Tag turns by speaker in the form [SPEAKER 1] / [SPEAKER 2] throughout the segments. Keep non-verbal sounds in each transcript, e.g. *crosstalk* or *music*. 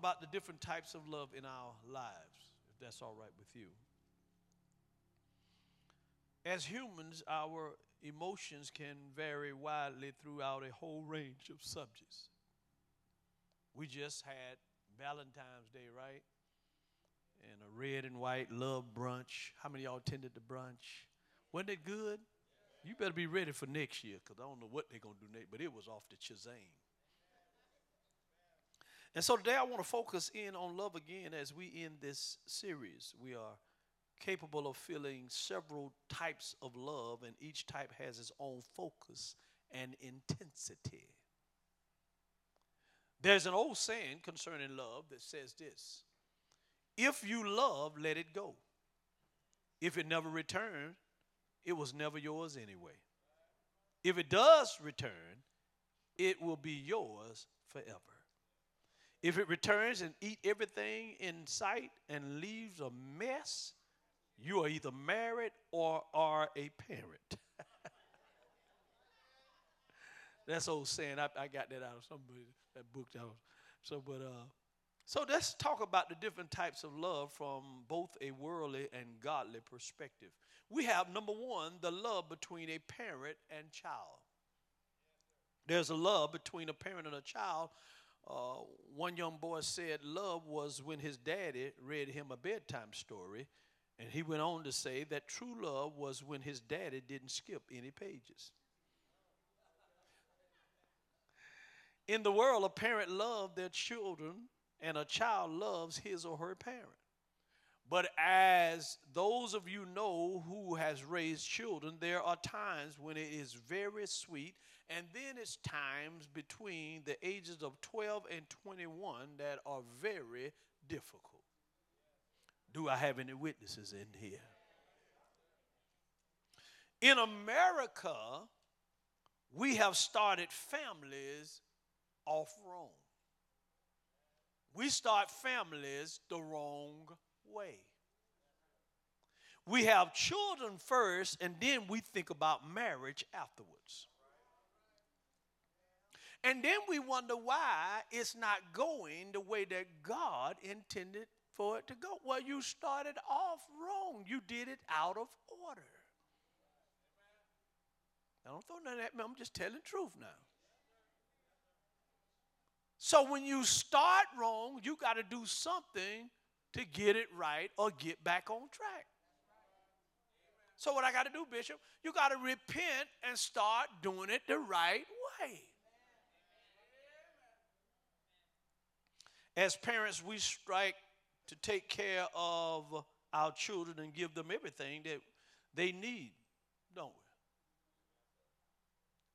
[SPEAKER 1] about the different types of love in our lives, if that's all right with you. As humans, our emotions can vary widely throughout a whole range of subjects. We just had Valentine's Day, right? And a red and white love brunch. How many y'all attended the brunch? Wasn't it good? You better be ready for next year because I don't know what they're going to do next, but it was off the Shazam. And so today I want to focus in on love again as we end this series. We are capable of feeling several types of love, and each type has its own focus and intensity. There's an old saying concerning love that says this If you love, let it go. If it never returns, it was never yours anyway. If it does return, it will be yours forever. If it returns and eat everything in sight and leaves a mess, you are either married or are a parent. *laughs* That's old saying. I, I got that out of somebody that book out. So, but uh, so let's talk about the different types of love from both a worldly and godly perspective. We have number one, the love between a parent and child. There's a love between a parent and a child. Uh, one young boy said love was when his daddy read him a bedtime story and he went on to say that true love was when his daddy didn't skip any pages. In the world, a parent loves their children and a child loves his or her parent. But as those of you know who has raised children, there are times when it is very sweet, and then it's times between the ages of 12 and 21 that are very difficult. Do I have any witnesses in here? In America, we have started families off wrong. We start families the wrong way. We have children first, and then we think about marriage afterwards. And then we wonder why it's not going the way that God intended for it to go. Well, you started off wrong. You did it out of order. I don't throw none of that. I'm just telling the truth now. So when you start wrong, you got to do something to get it right or get back on track. So what I got to do, Bishop? You got to repent and start doing it the right way. As parents, we strike to take care of our children and give them everything that they need, don't we?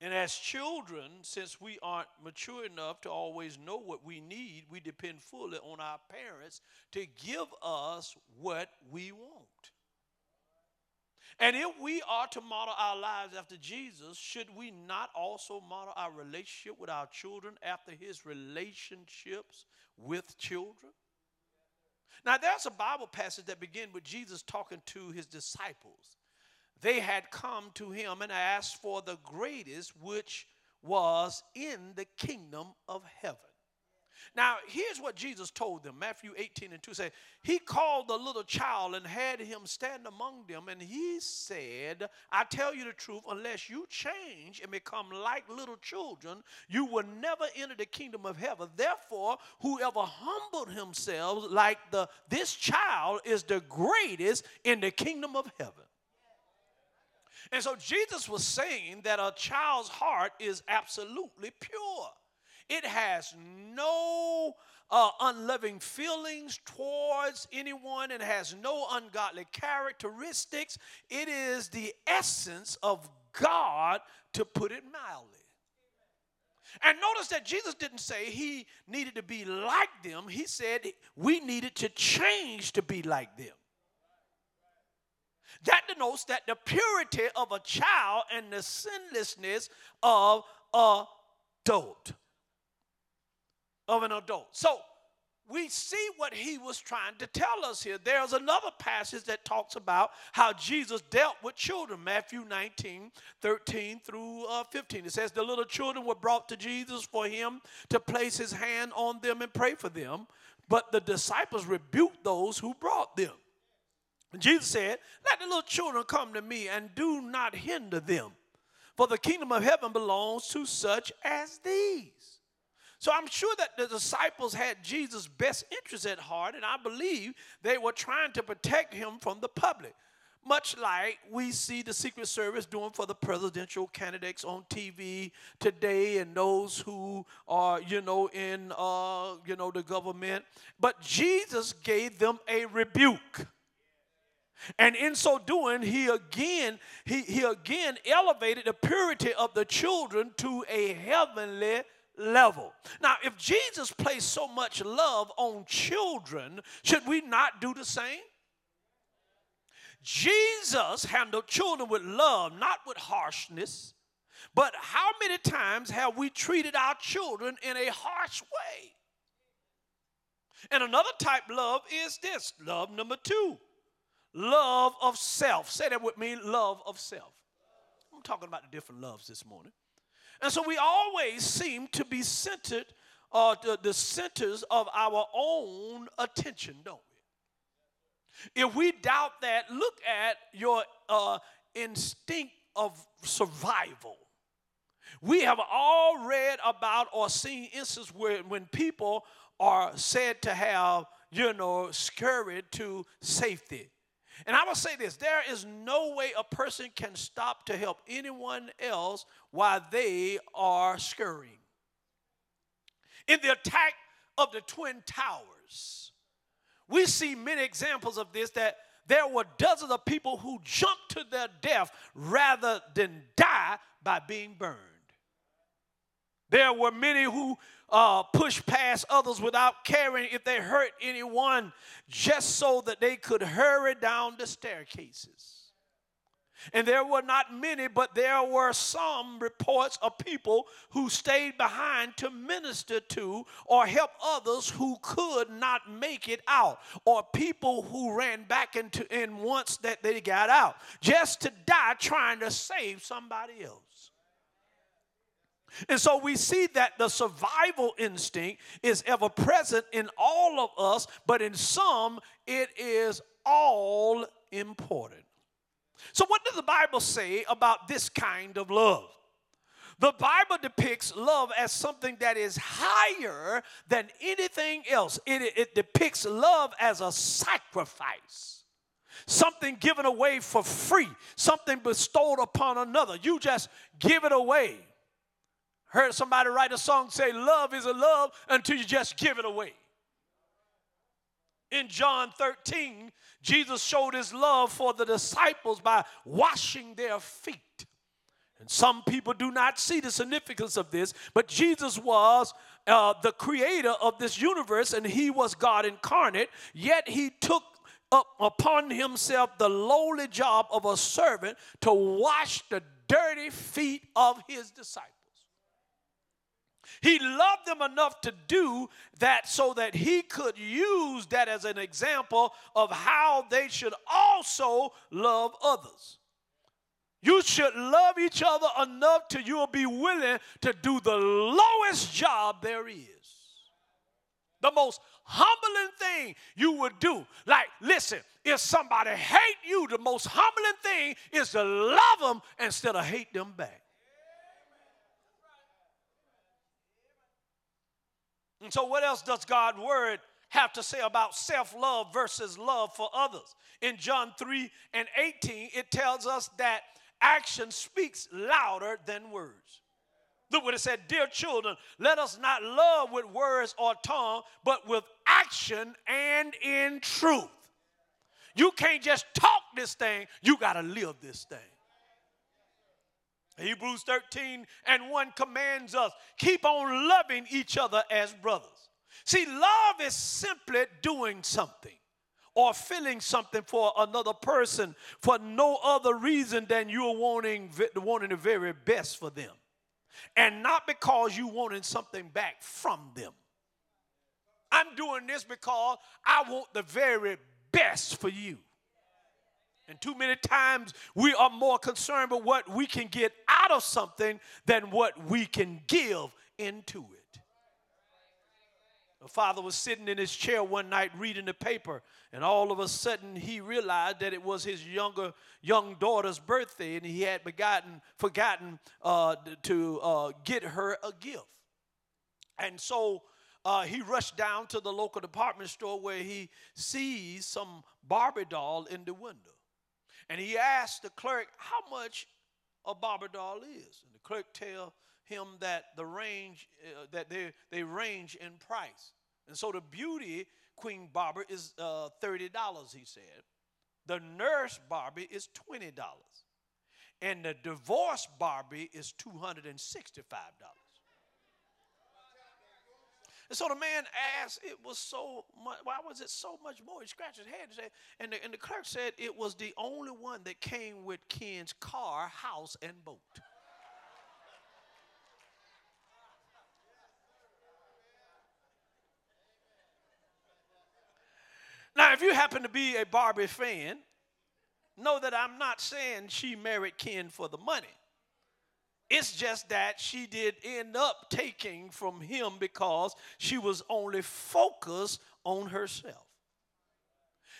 [SPEAKER 1] And as children, since we aren't mature enough to always know what we need, we depend fully on our parents to give us what we want. And if we are to model our lives after Jesus, should we not also model our relationship with our children after his relationships with children? Now, there's a Bible passage that begins with Jesus talking to his disciples. They had come to him and asked for the greatest, which was in the kingdom of heaven. Now, here's what Jesus told them Matthew 18 and 2 say, He called the little child and had him stand among them, and he said, I tell you the truth, unless you change and become like little children, you will never enter the kingdom of heaven. Therefore, whoever humbled himself like the this child is the greatest in the kingdom of heaven. And so Jesus was saying that a child's heart is absolutely pure. It has no uh, unloving feelings towards anyone and has no ungodly characteristics. It is the essence of God, to put it mildly. And notice that Jesus didn't say he needed to be like them, he said we needed to change to be like them. That denotes that the purity of a child and the sinlessness of a adult of an adult. So we see what he was trying to tell us here. There's another passage that talks about how Jesus dealt with children. Matthew 19, 13 through uh, 15. It says, The little children were brought to Jesus for him to place his hand on them and pray for them. But the disciples rebuked those who brought them. And Jesus said, Let the little children come to me and do not hinder them, for the kingdom of heaven belongs to such as these. So I'm sure that the disciples had Jesus' best interest at heart, and I believe they were trying to protect him from the public much like we see the Secret Service doing for the presidential candidates on TV today and those who are, you know, in, uh, you know, the government. But Jesus gave them a rebuke. And in so doing, he again, he, he again elevated the purity of the children to a heavenly level. Now, if Jesus placed so much love on children, should we not do the same? Jesus handled children with love, not with harshness. But how many times have we treated our children in a harsh way? And another type of love is this love number two love of self. Say that with me love of self. I'm talking about the different loves this morning. And so we always seem to be centered, uh, the, the centers of our own attention, don't we? If we doubt that, look at your uh, instinct of survival. We have all read about or seen instances where when people are said to have, you know, scurried to safety. And I will say this there is no way a person can stop to help anyone else while they are scurrying. In the attack of the Twin Towers, we see many examples of this that there were dozens of people who jumped to their death rather than die by being burned. There were many who uh, pushed past others without caring if they hurt anyone just so that they could hurry down the staircases. And there were not many, but there were some reports of people who stayed behind to minister to or help others who could not make it out, or people who ran back into in once that they got out, just to die trying to save somebody else. And so we see that the survival instinct is ever present in all of us, but in some it is all important. So, what does the Bible say about this kind of love? The Bible depicts love as something that is higher than anything else. It, it, depicts love as a sacrifice, something given away for free, something bestowed upon another. You just give it away. Heard somebody write a song say, Love is a love until you just give it away. In John 13, Jesus showed his love for the disciples by washing their feet. And some people do not see the significance of this, but Jesus was uh, the creator of this universe and he was God incarnate, yet he took up upon himself the lowly job of a servant to wash the dirty feet of his disciples. He loved them enough to do that so that he could use that as an example of how they should also love others. You should love each other enough till you'll be willing to do the lowest job there is. The most humbling thing you would do. Like, listen, if somebody hate you, the most humbling thing is to love them instead of hate them back. And so, what else does God's word have to say about self love versus love for others? In John 3 and 18, it tells us that action speaks louder than words. Look what it said Dear children, let us not love with words or tongue, but with action and in truth. You can't just talk this thing, you got to live this thing. Hebrews 13 and 1 commands us keep on loving each other as brothers. See, love is simply doing something or feeling something for another person for no other reason than you're wanting, wanting the very best for them. And not because you wanting something back from them. I'm doing this because I want the very best for you. And too many times we are more concerned with what we can get out of something than what we can give into it. The father was sitting in his chair one night reading the paper, and all of a sudden he realized that it was his younger young daughter's birthday, and he had begotten, forgotten uh, to uh, get her a gift. And so uh, he rushed down to the local department store where he sees some Barbie doll in the window. And he asked the clerk how much a Barbie doll is. And the clerk tell him that the range uh, that they they range in price. And so the beauty queen Barbie is uh, thirty dollars. He said. The nurse Barbie is twenty dollars, and the divorce Barbie is two hundred and so the man asked, it was so much, why was it so much more? He scratched his head and said, and the, and the clerk said it was the only one that came with Ken's car, house, and boat. Now, if you happen to be a Barbie fan, know that I'm not saying she married Ken for the money. It's just that she did end up taking from him because she was only focused on herself.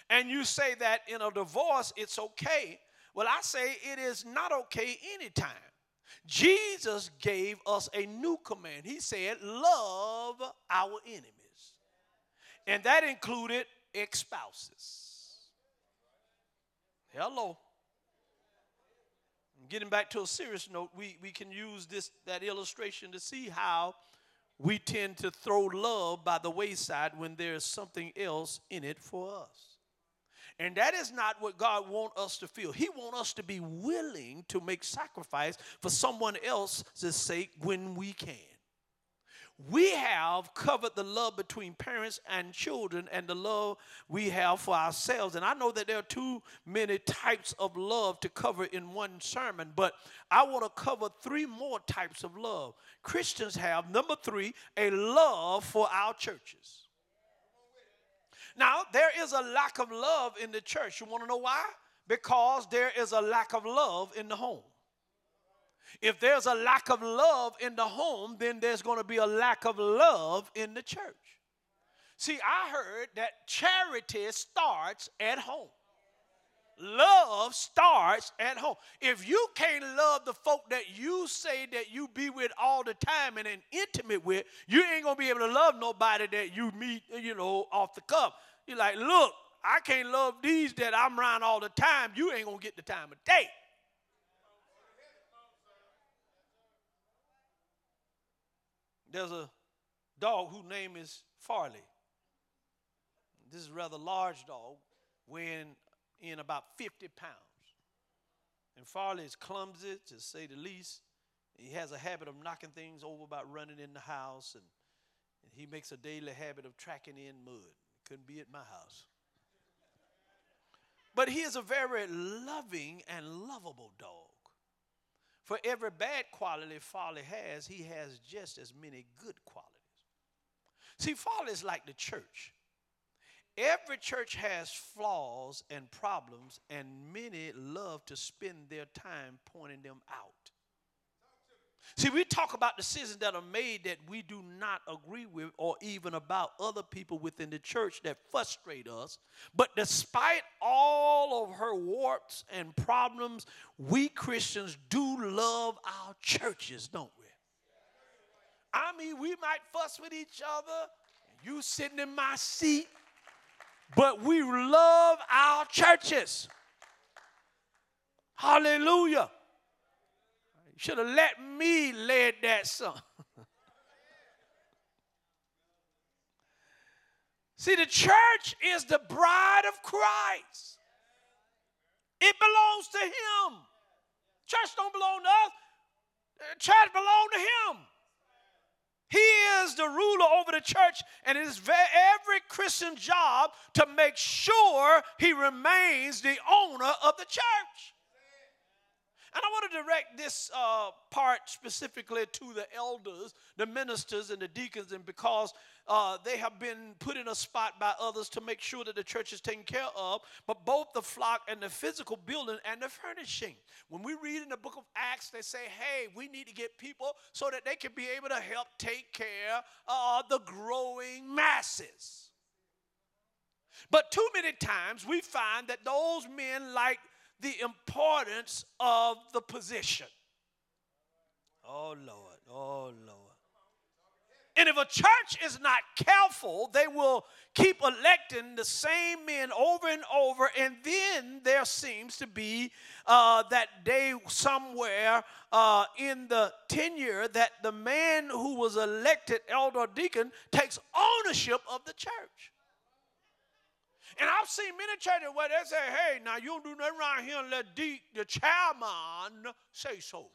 [SPEAKER 1] And you say that in a divorce, it's okay. Well, I say it is not okay anytime. Jesus gave us a new command. He said, Love our enemies. And that included ex spouses. Hello. Getting back to a serious note, we, we can use this that illustration to see how we tend to throw love by the wayside when there's something else in it for us. And that is not what God wants us to feel. He wants us to be willing to make sacrifice for someone else's sake when we can we have covered the love between parents and children and the love we have for ourselves. And I know that there are too many types of love to cover in one sermon, but I want to cover three more types of love. Christians have, number three, a love for our churches. Now, there is a lack of love in the church. You want to know why? Because there is a lack of love in the home. If there's a lack of love in the home, then there's going to be a lack of love in the church. See, I heard that charity starts at home. Love starts at home. If you can't love the folk that you say that you be with all the time and intimate with, you ain't gonna be able to love nobody that you meet, you know, off the cuff. You're like, look, I can't love these that I'm around all the time. You ain't gonna get the time of day. There's a dog whose name is Farley. This is a rather large dog, weighing in about 50 pounds. And Farley is clumsy, to say the least. He has a habit of knocking things over by running in the house, and, and he makes a daily habit of tracking in mud. Couldn't be at my house. But he is a very loving and lovable dog. For every bad quality Farley has, he has just as many good qualities. See, Farley is like the church. Every church has flaws and problems, and many love to spend their time pointing them out. See, we talk about decisions that are made that we do not agree with, or even about other people within the church that frustrate us. But despite all of her warts and problems, we Christians do love our churches, don't we? I mean, we might fuss with each other, you sitting in my seat, but we love our churches. Hallelujah. Should have let me lead that song. *laughs* See, the church is the bride of Christ. It belongs to him. Church don't belong to us. Church belong to him. He is the ruler over the church, and it is every Christian job to make sure he remains the owner of the church. And I want to direct this uh, part specifically to the elders, the ministers, and the deacons, and because uh, they have been put in a spot by others to make sure that the church is taken care of, but both the flock and the physical building and the furnishing. When we read in the book of Acts, they say, hey, we need to get people so that they can be able to help take care of the growing masses. But too many times we find that those men like the importance of the position. Oh, Lord. Oh, Lord. And if a church is not careful, they will keep electing the same men over and over, and then there seems to be uh, that day somewhere uh, in the tenure that the man who was elected elder deacon takes ownership of the church. And I've seen many churches where they say, hey, now you don't do nothing around here unless the, the chairman say so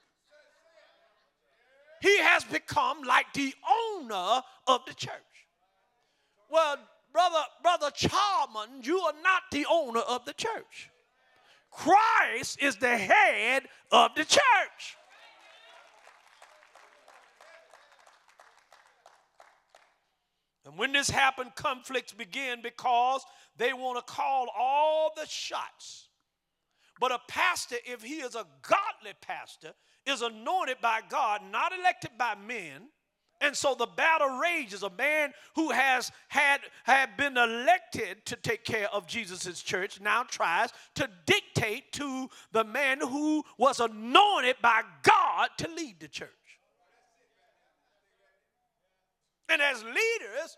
[SPEAKER 1] he has become like the owner of the church. Well, brother, brother Charman, you are not the owner of the church. Christ is the head of the church. And when this happened, conflicts begin because they want to call all the shots. But a pastor, if he is a godly pastor, is anointed by God, not elected by men. And so the battle rages. A man who has had, had been elected to take care of Jesus' church now tries to dictate to the man who was anointed by God to lead the church. And as leaders,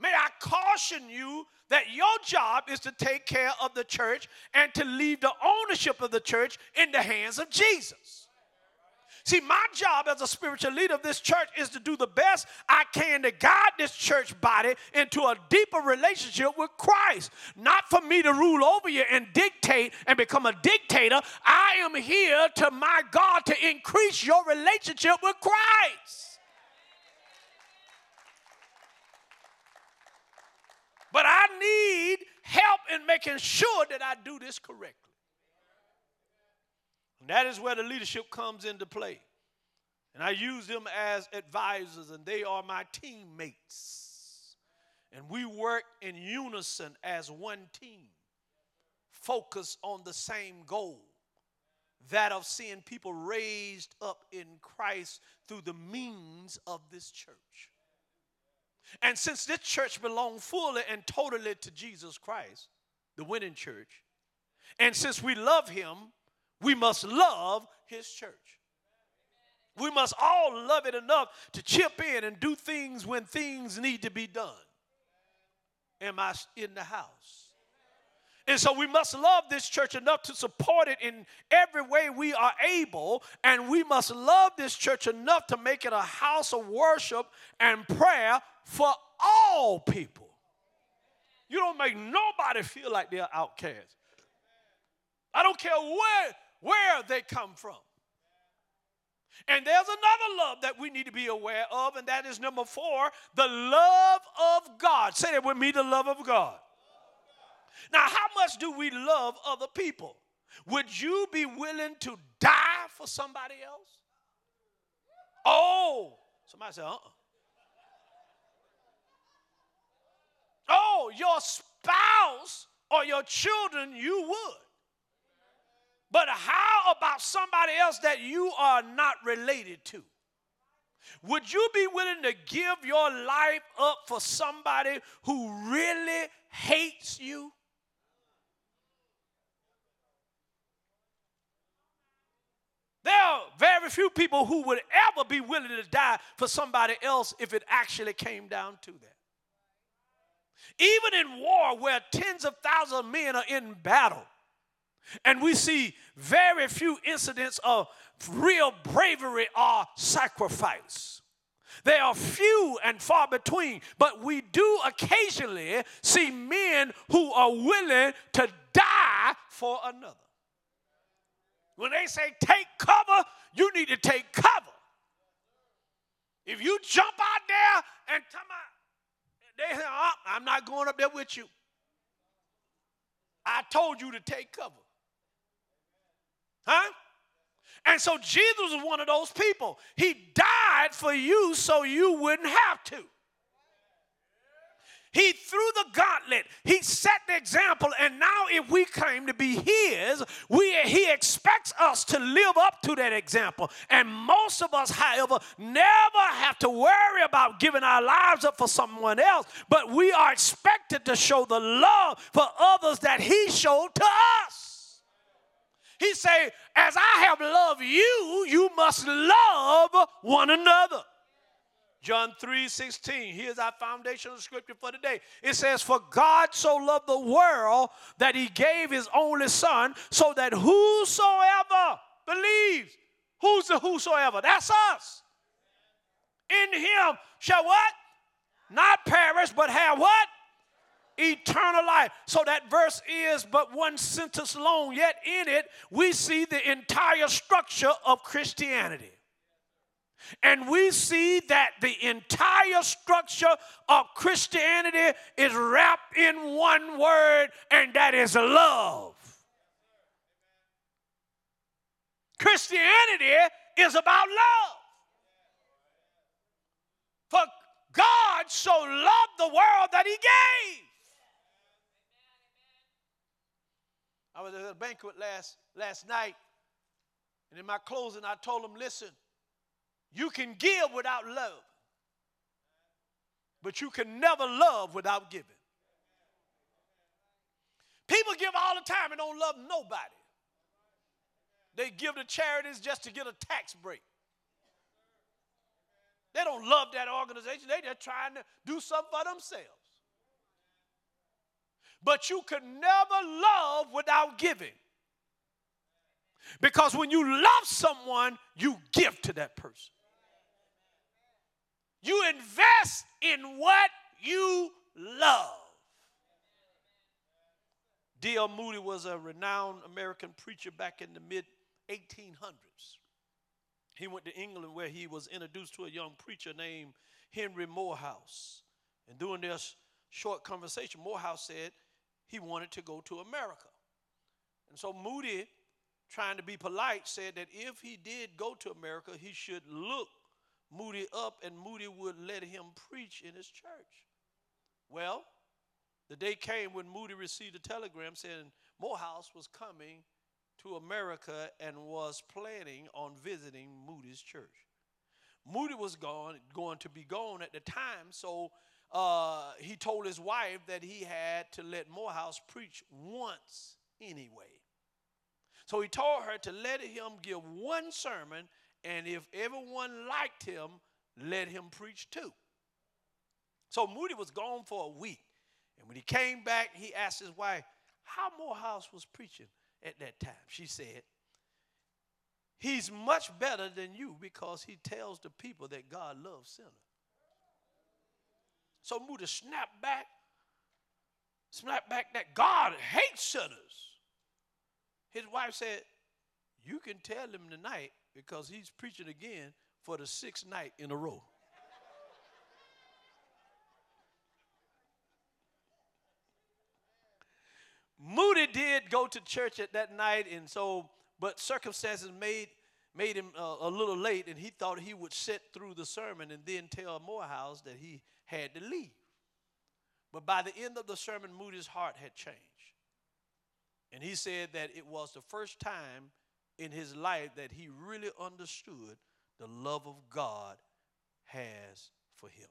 [SPEAKER 1] may I caution you that your job is to take care of the church and to leave the ownership of the church in the hands of Jesus. See, my job as a spiritual leader of this church is to do the best I can to guide this church body into a deeper relationship with Christ. Not for me to rule over you and dictate and become a dictator. I am here to my God to increase your relationship with Christ. But I need help in making sure that I do this correctly. And that is where the leadership comes into play. And I use them as advisors, and they are my teammates. And we work in unison as one team, focus on the same goal that of seeing people raised up in Christ through the means of this church. And since this church belongs fully and totally to Jesus Christ, the winning church, and since we love him, we must love his church. We must all love it enough to chip in and do things when things need to be done. Am I in the house? And so we must love this church enough to support it in every way we are able. And we must love this church enough to make it a house of worship and prayer for all people. You don't make nobody feel like they're outcasts. I don't care where where they come from. And there's another love that we need to be aware of, and that is number four the love of God. Say that with me the love of God. Now, how much do we love other people? Would you be willing to die for somebody else? Oh, somebody said, uh uh Oh, your spouse or your children, you would. But how about somebody else that you are not related to? Would you be willing to give your life up for somebody who really hates you? There are very few people who would ever be willing to die for somebody else if it actually came down to that. Even in war, where tens of thousands of men are in battle, and we see very few incidents of real bravery or sacrifice. They are few and far between, but we do occasionally see men who are willing to die for another. When they say take cover, you need to take cover. If you jump out there and come out, they say, oh, I'm not going up there with you. I told you to take cover. Huh? And so Jesus was one of those people. He died for you so you wouldn't have to. He threw the gauntlet. He set the example. And now, if we claim to be His, we, He expects us to live up to that example. And most of us, however, never have to worry about giving our lives up for someone else, but we are expected to show the love for others that He showed to us. He say, as I have loved you, you must love one another. John 3 16. Here's our foundational scripture for today. It says, For God so loved the world that he gave his only son, so that whosoever believes, who's the whosoever? That's us. In him shall what? Not perish, but have what? Eternal life. So that verse is but one sentence long, yet in it we see the entire structure of Christianity. And we see that the entire structure of Christianity is wrapped in one word, and that is love. Christianity is about love. For God so loved the world that He gave. I was at a banquet last, last night, and in my closing, I told them, listen, you can give without love, but you can never love without giving. People give all the time and don't love nobody. They give to charities just to get a tax break. They don't love that organization. They're just trying to do something for themselves. But you can never love without giving. Because when you love someone, you give to that person. You invest in what you love. D.L. Moody was a renowned American preacher back in the mid 1800s. He went to England where he was introduced to a young preacher named Henry Moorhouse. And during this short conversation, Moorhouse said he wanted to go to America. And so Moody, trying to be polite, said that if he did go to America, he should look Moody up and Moody would let him preach in his church. Well, the day came when Moody received a telegram saying Moorhouse was coming to America and was planning on visiting Moody's church. Moody was gone, going to be gone at the time, so uh, he told his wife that he had to let Moorhouse preach once anyway. So he told her to let him give one sermon and if everyone liked him, let him preach too. So Moody was gone for a week. And when he came back, he asked his wife, How Moorhouse was preaching at that time? She said, He's much better than you because he tells the people that God loves sinners. So Moody snapped back, snapped back that God hates sinners. His wife said, You can tell him tonight because he's preaching again for the sixth night in a row. Moody did go to church at that night, and so, but circumstances made made him uh, a little late, and he thought he would sit through the sermon and then tell Moorhouse that he had to leave. But by the end of the sermon, Moody's heart had changed. And he said that it was the first time in his life that he really understood the love of God has for him.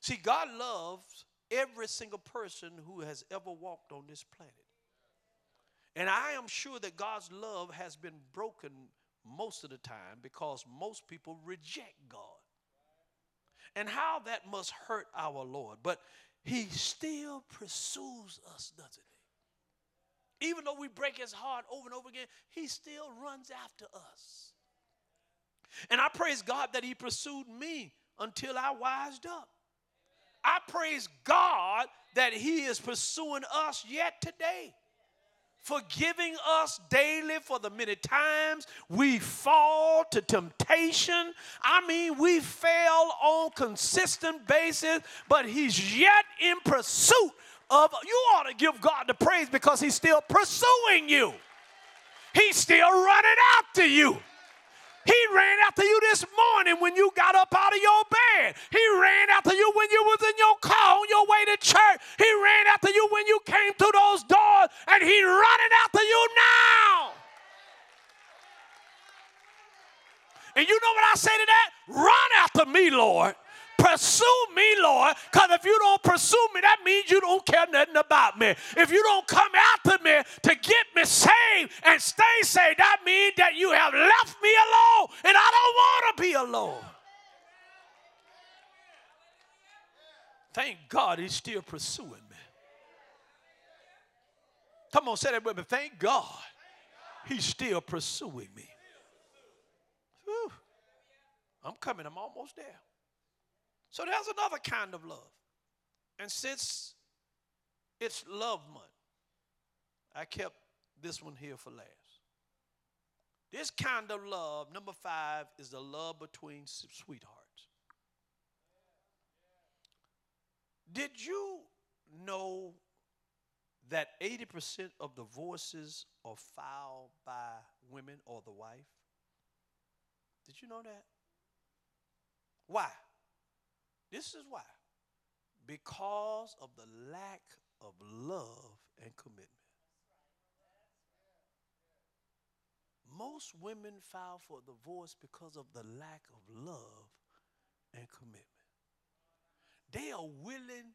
[SPEAKER 1] See, God loves every single person who has ever walked on this planet. And I am sure that God's love has been broken most of the time because most people reject God. And how that must hurt our Lord. But He still pursues us, doesn't He? Even though we break his heart over and over again, he still runs after us. And I praise God that he pursued me until I wised up. I praise God that he is pursuing us yet today forgiving us daily for the many times we fall to temptation. I mean, we fail on consistent basis, but he's yet in pursuit of, you ought to give God the praise because He's still pursuing you. He's still running after you. He ran after you this morning when you got up out of your bed. He ran after you when you was in your car on your way to church. He ran after you when you came through those doors, and he running after you now. And you know what I say to that? Run after me, Lord. Pursue me, Lord, because if you don't pursue me, that means you don't care nothing about me. If you don't come after me to get me saved and stay saved, that means that you have left me alone, and I don't want to be alone. Thank God he's still pursuing me. Come on, say that with me. Thank God he's still pursuing me. Whew. I'm coming, I'm almost there. So there's another kind of love. And since it's love month, I kept this one here for last. This kind of love, number five, is the love between sweethearts. Did you know that 80% of divorces are filed by women or the wife? Did you know that? Why? This is why. Because of the lack of love and commitment. Most women file for divorce because of the lack of love and commitment. They are willing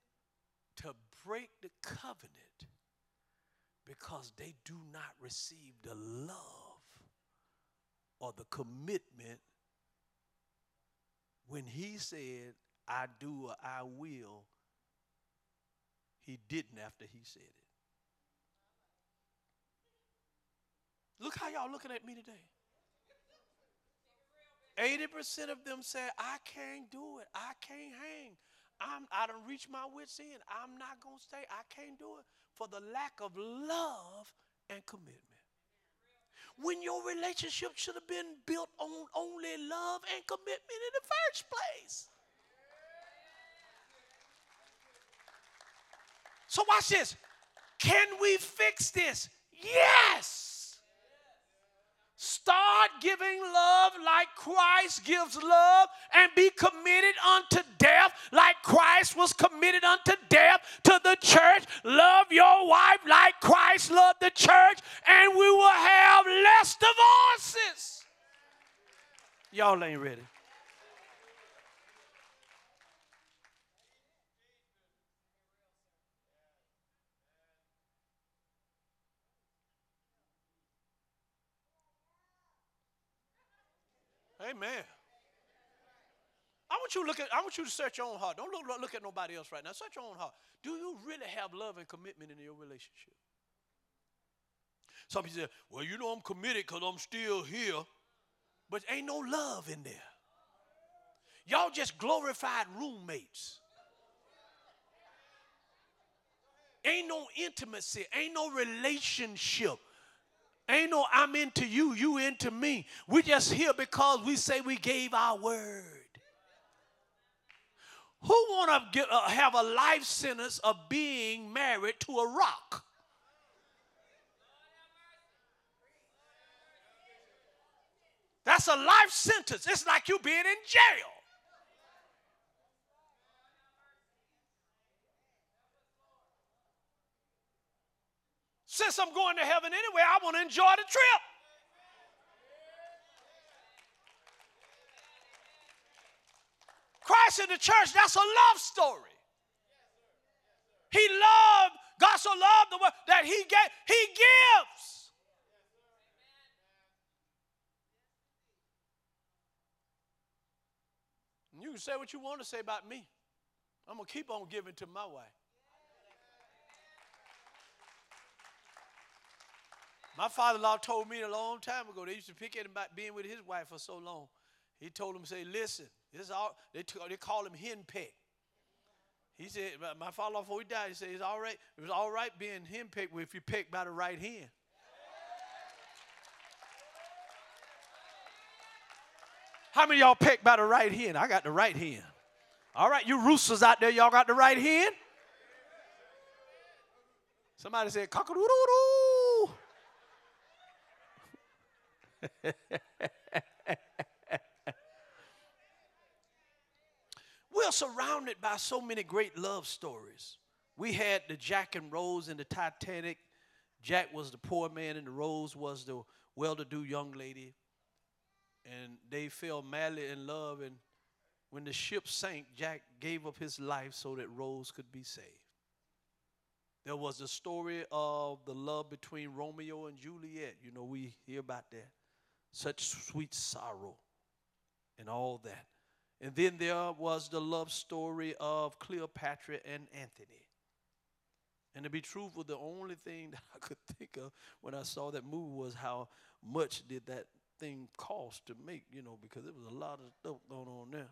[SPEAKER 1] to break the covenant because they do not receive the love or the commitment when he said, I do or I will, he didn't after he said it. Look how y'all looking at me today. 80% of them say, I can't do it. I can't hang. I'm, I don't reach my wits end. I'm not going to stay. I can't do it for the lack of love and commitment. When your relationship should have been built on only love and commitment in the first place. So watch this. Can we fix this? Yes. Start giving love like Christ gives love and be committed unto death like Christ was committed unto death to the church. Love your wife like Christ loved the church, and we will have less divorces. Y'all ain't ready. Amen. I want you to look at. I want you to search your own heart. Don't look, look at nobody else right now. Search your own heart. Do you really have love and commitment in your relationship? Some people say, "Well, you know I'm committed because I'm still here," but ain't no love in there. Y'all just glorified roommates. Ain't no intimacy. Ain't no relationship. Ain't no I'm into you, you into me. We just here because we say we gave our word. Who want to uh, have a life sentence of being married to a rock? That's a life sentence. It's like you being in jail. Since I'm going to heaven anyway, I want to enjoy the trip. Christ in the church, that's a love story. He loved, God so loved the world that he gave, he gives. And you can say what you want to say about me. I'm going to keep on giving to my wife. My father-in-law told me a long time ago. They used to pick at him about being with his wife for so long. He told him, "Say, listen, this is all." They, t- they call him hen peck. He said, "My father-in-law before he died, he said it's all right. It was all right being hen pecked if you pecked by the right hand." How many y'all pecked by the right hand? I got the right hand. All right, you roosters out there, y'all got the right hand? Somebody said, cock a doo *laughs* We're surrounded by so many great love stories. We had the Jack and Rose in the Titanic. Jack was the poor man, and the Rose was the well to do young lady. And they fell madly in love. And when the ship sank, Jack gave up his life so that Rose could be saved. There was the story of the love between Romeo and Juliet. You know, we hear about that. Such sweet sorrow and all that. And then there was the love story of Cleopatra and Antony. And to be truthful, the only thing *laughs* that I could think of when I saw that movie was how much did that thing cost to make, you know, because there was a lot of stuff going on there.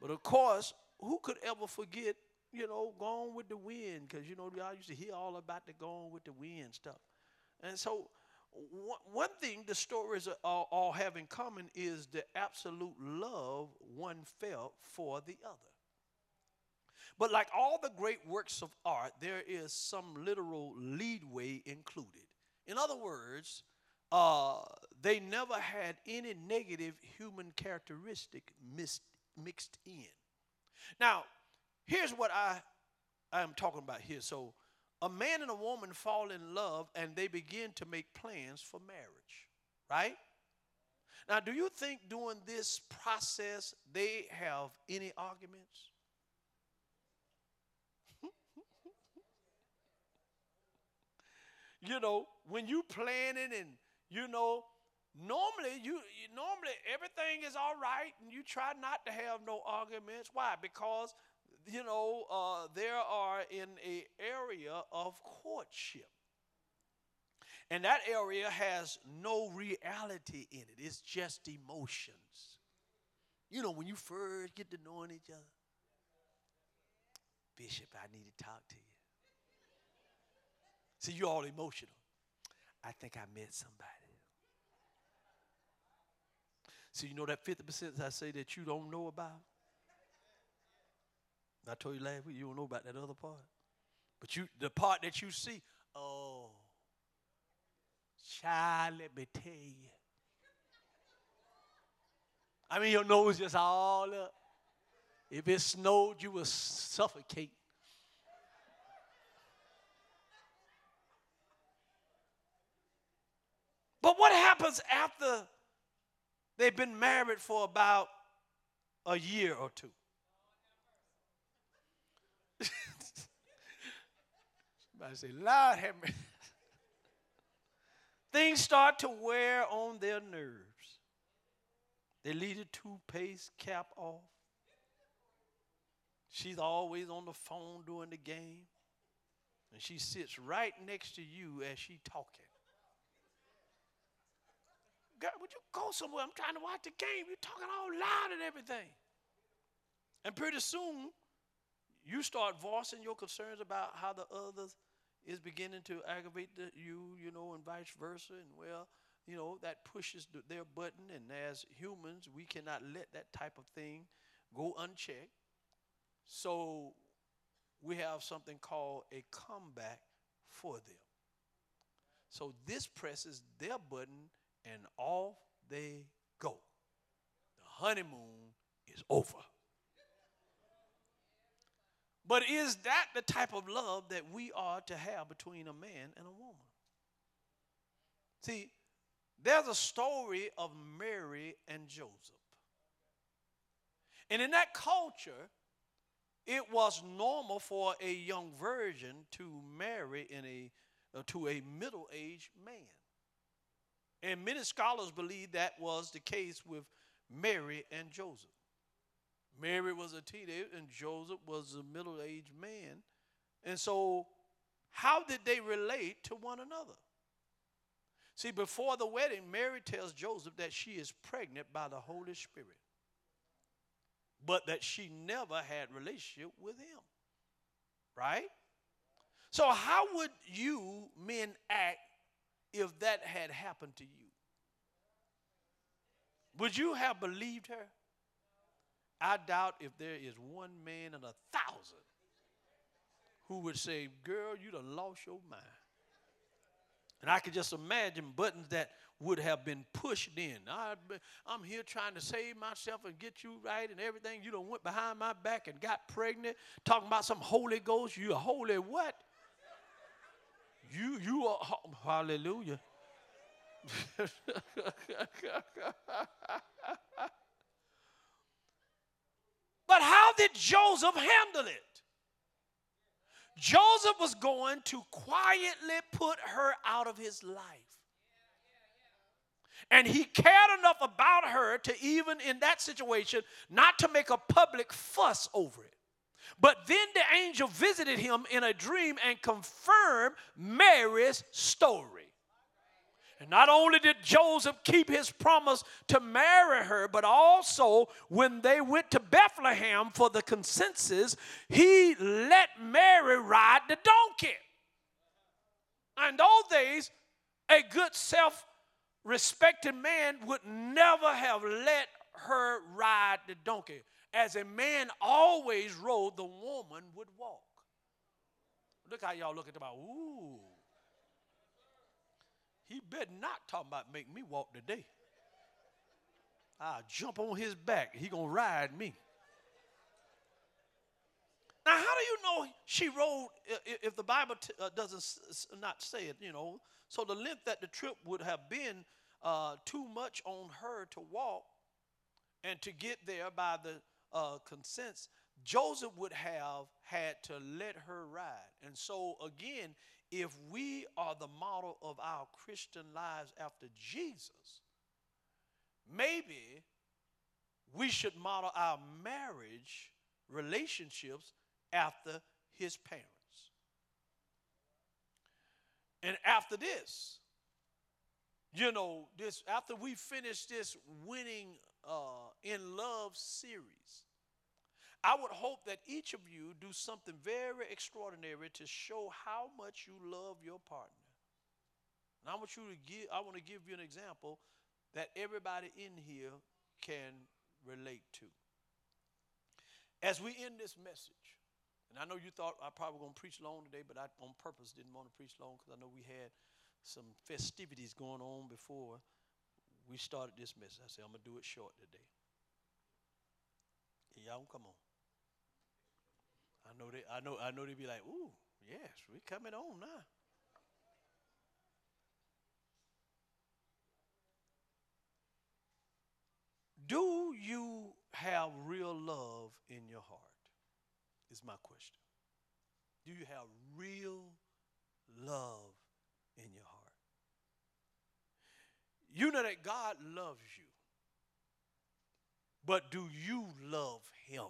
[SPEAKER 1] But of course, who could ever forget, you know, Gone with the Wind? Because, you know, I used to hear all about the Gone with the Wind stuff. And so one thing the stories all, have in common is the absolute love one felt for the other. But like all the great works of art, there is some literal leadway included. In other words, uh, they never had any negative human characteristic mixed, mixed in. Now, here's what I am talking about here. So, a man and a woman fall in love and they begin to make plans for marriage, right? Now, do you think during this process they have any arguments? *laughs* you know, when you planning and you know, normally you, you normally everything is all right and you try not to have no arguments. Why? Because you know, uh, there are in a area of courtship. And that area has no reality in it. It's just emotions. You know, when you first get to knowing each other, Bishop, I need to talk to you. See, you're all emotional. I think I met somebody. See, you know that 50% I say that you don't know about? I told you last week you don't know about that other part. But you the part that you see, oh, child, let me tell you. I mean, your nose is just all up. If it snowed, you would suffocate. But what happens after they've been married for about a year or two? *laughs* Somebody say, Lord have. *laughs* Things start to wear on their nerves. They leave the toothpaste cap off. She's always on the phone during the game. And she sits right next to you as she talking. God, would you go somewhere? I'm trying to watch the game. You're talking all loud and everything. And pretty soon, you start voicing your concerns about how the others is beginning to aggravate the, you, you know, and vice versa. And well, you know, that pushes the, their button. And as humans, we cannot let that type of thing go unchecked. So we have something called a comeback for them. So this presses their button and off they go. The honeymoon is over. But is that the type of love that we are to have between a man and a woman? See, there's a story of Mary and Joseph. And in that culture, it was normal for a young virgin to marry in a, uh, to a middle aged man. And many scholars believe that was the case with Mary and Joseph. Mary was a teenager and Joseph was a middle aged man. And so, how did they relate to one another? See, before the wedding, Mary tells Joseph that she is pregnant by the Holy Spirit, but that she never had relationship with him. Right? So, how would you men act if that had happened to you? Would you have believed her? I doubt if there is one man in a thousand who would say, Girl, you done lost your mind. And I could just imagine buttons that would have been pushed in. I, am here trying to save myself and get you right and everything. You don't went behind my back and got pregnant, talking about some Holy Ghost. You a holy what? You you are hallelujah. *laughs* but how did Joseph handle it? Joseph was going to quietly put her out of his life. And he cared enough about her to even in that situation not to make a public fuss over it. But then the angel visited him in a dream and confirmed Mary's story. And not only did Joseph keep his promise to marry her, but also when they went to Bethlehem for the consensus, he let Mary ride the donkey. In those days, a good self respected man would never have let her ride the donkey. As a man always rode, the woman would walk. Look how y'all look at them, ooh. He better not talk about make me walk today. I'll jump on his back. He gonna ride me. Now, how do you know she rode if the Bible t- uh, doesn't not say it? You know, so the length that the trip would have been uh, too much on her to walk and to get there by the uh, consents. Joseph would have had to let her ride, and so again, if we are the model of our Christian lives after Jesus, maybe we should model our marriage relationships after his parents. And after this, you know, this after we finish this winning uh, in love series, I would hope that each of you do something very extraordinary to show how much you love your partner. And I want you to give I want to give you an example that everybody in here can relate to. As we end this message, and I know you thought I probably going to preach long today, but I on purpose didn't want to preach long because I know we had some festivities going on before we started this message. I said I'm gonna do it short today. Y'all come on. I know they I know I know they be like, ooh, yes, we coming on now. Do you have real love in your heart? Is my question. Do you have real love in your heart? You know that God loves you. But do you love him?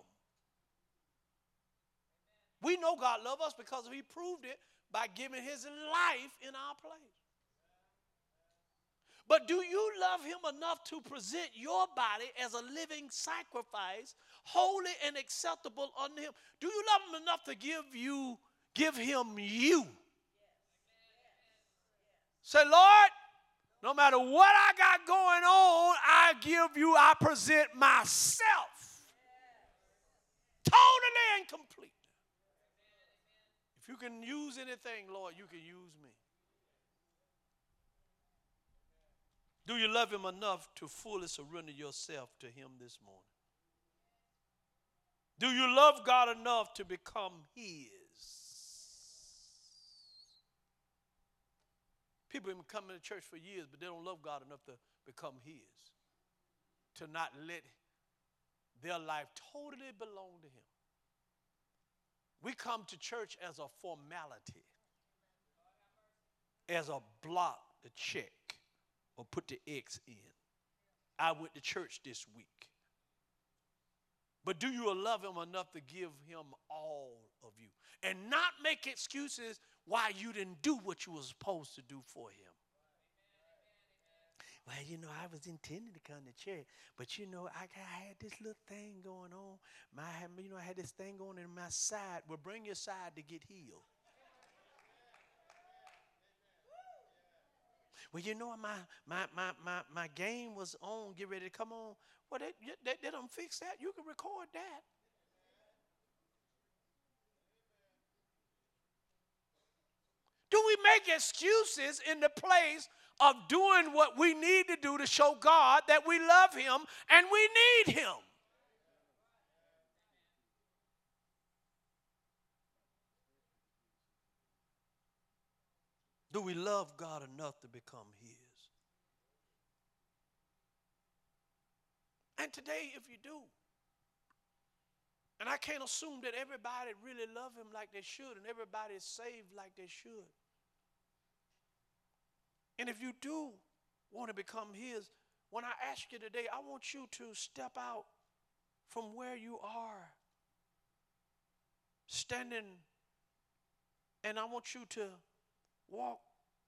[SPEAKER 1] We know God loves us because he proved it by giving his life in our place. But do you love him enough to present your body as a living sacrifice, holy and acceptable unto him? Do you love him enough to give you give him you? Say, Lord, no matter what I got going on, I give you, I present myself totally and completely. You can use anything, Lord, you can use me. Do you love Him enough to fully surrender yourself to Him this morning? Do you love God enough to become His? People have been coming to church for years, but they don't love God enough to become His, to not let their life totally belong to Him. We come to church as a formality, as a block to check or put the X in. I went to church this week. But do you love him enough to give him all of you and not make excuses why you didn't do what you were supposed to do for him? Well, you know, I was intending to come to church, but you know, I, I had this little thing going on. My, you know, I had this thing going in my side. Well, bring your side to get healed. Well, you know, my my my my my game was on, get ready to come on. Well, they, they, they don't fix that. You can record that. Do we we make excuses in the place of doing what we need to do to show God that we love Him and we need Him. Do we love God enough to become His? And today, if you do, and I can't assume that everybody really love him like they should and everybody is saved like they should. And if you do want to become his, when I ask you today, I want you to step out from where you are, standing, and I want you to walk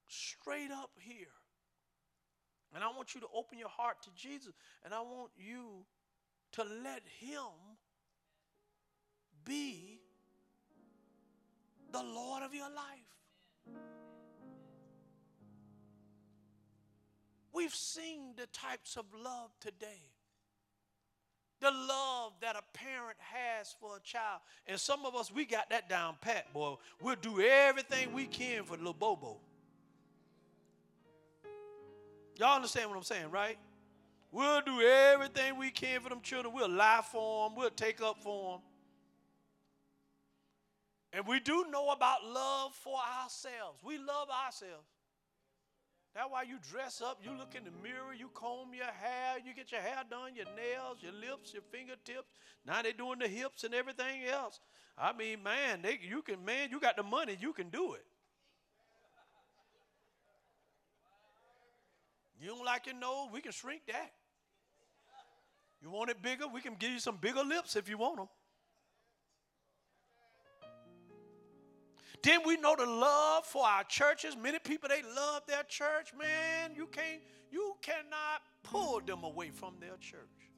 [SPEAKER 1] straight up here. And I want you to open your heart to Jesus. And I want you to let Him be the Lord of your life. We've seen the types of love today. The love that a parent has for a child. And some of us, we got that down pat, boy. We'll do everything we can for little Bobo. Y'all understand what I'm saying, right? We'll do everything we can for them children. We'll lie for them. We'll take up for them. And we do know about love for ourselves. We love ourselves. That's why you dress up, you look in the mirror, you comb your hair, you get your hair done, your nails, your lips, your fingertips. Now they're doing the hips and everything else. I mean, man, they, you can, man, you got the money, you can do it. You don't like your nose? We can shrink that. You want it bigger? We can give you some bigger lips if you want them. Then we know the love for our churches. Many people they love their church, man. You can't, you cannot pull them away from their church.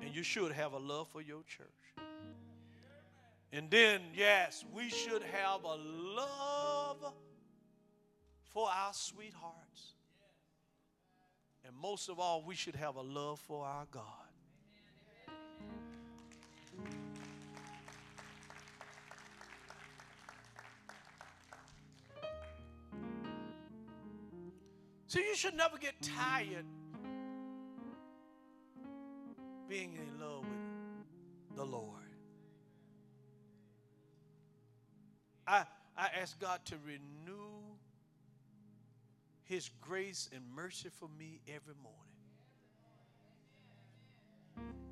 [SPEAKER 1] And you should have a love for your church. And then, yes, we should have a love for our sweethearts. And most of all, we should have a love for our God. So you should never get tired being in love with the Lord. I, I ask God to renew his grace and mercy for me every morning.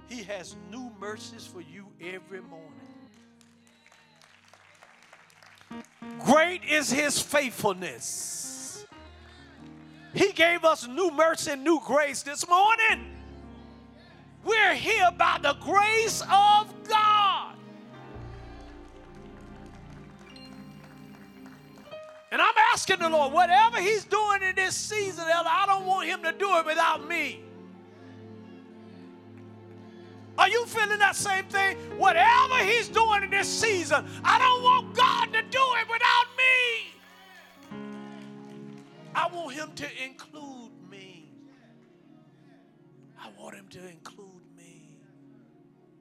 [SPEAKER 1] He has new mercies for you every morning. Great is his faithfulness. He gave us new mercy and new grace this morning. We're here by the grace of God. And I'm asking the Lord, whatever He's doing in this season, I don't want Him to do it without me. Are you feeling that same thing? Whatever He's doing in this season, I don't want God to do it without I want Him to include me. I want Him to include me.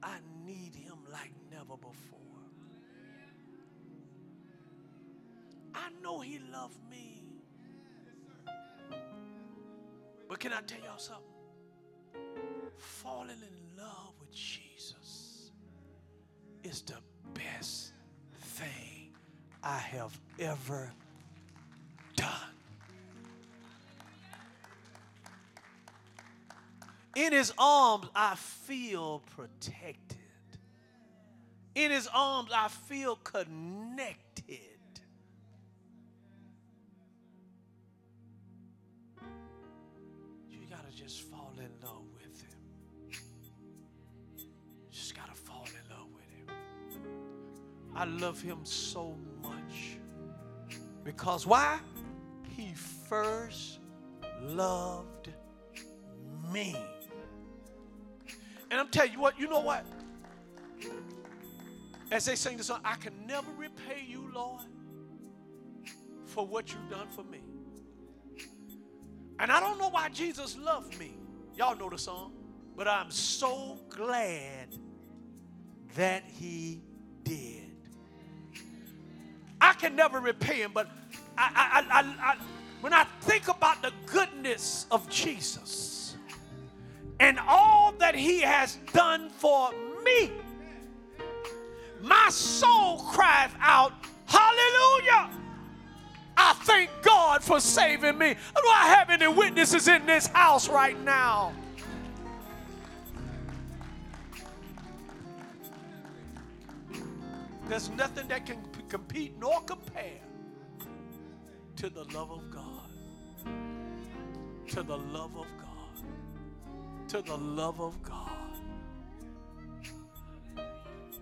[SPEAKER 1] I need Him like never before. I know he loved me. But can I tell y'all something? Falling in love with Jesus is the best thing I have ever done. In his arms, I feel protected. In his arms, I feel connected. You got to just fall in love with him. Just got to fall in love with him. I love him so much. Because why? He first loved me. And I'm telling you what, you know what? As they sing the song, I can never repay you, Lord, for what you've done for me. And I don't know why Jesus loved me. Y'all know the song. But I'm so glad that he did. I can never repay him, but I, I, I, I, when I think about the goodness of Jesus and all that he has done for me, my soul cries out, Hallelujah! I thank God for saving me. Do I have any witnesses in this house right now? There's nothing that can compete nor compare to the love of God. To the love of God. To the love of God.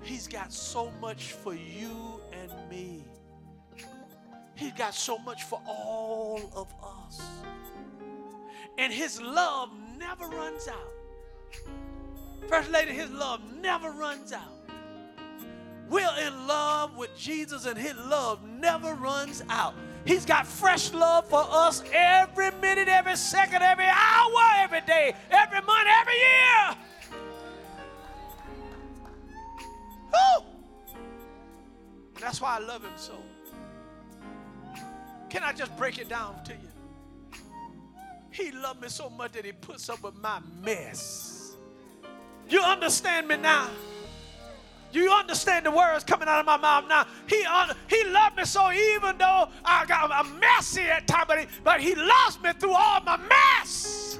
[SPEAKER 1] He's got so much for you and me. He's got so much for all of us. And his love never runs out. First Lady, his love never runs out. We're in love with Jesus, and his love never runs out. He's got fresh love for us every minute, every second, every hour, every day, every month, every year. Woo! That's why I love him so. Can I just break it down to you? He loved me so much that he puts up with my mess. You understand me now? You understand the words coming out of my mouth now? He, uh, he loved me so even though I got a messy at times, but he, but he loves me through all my mess.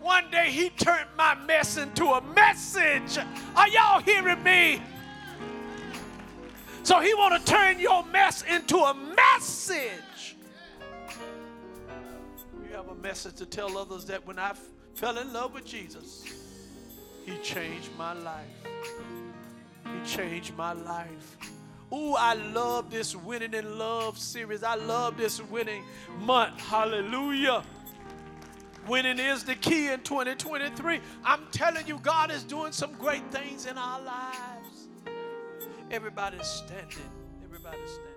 [SPEAKER 1] One day he turned my mess into a message. Are y'all hearing me? So he want to turn your mess into a message. You have a message to tell others that when I f- fell in love with Jesus, he changed my life. He changed my life. Ooh, I love this winning in love series. I love this winning month. Hallelujah. Winning is the key in 2023. I'm telling you, God is doing some great things in our lives. Everybody's standing. Everybody's standing.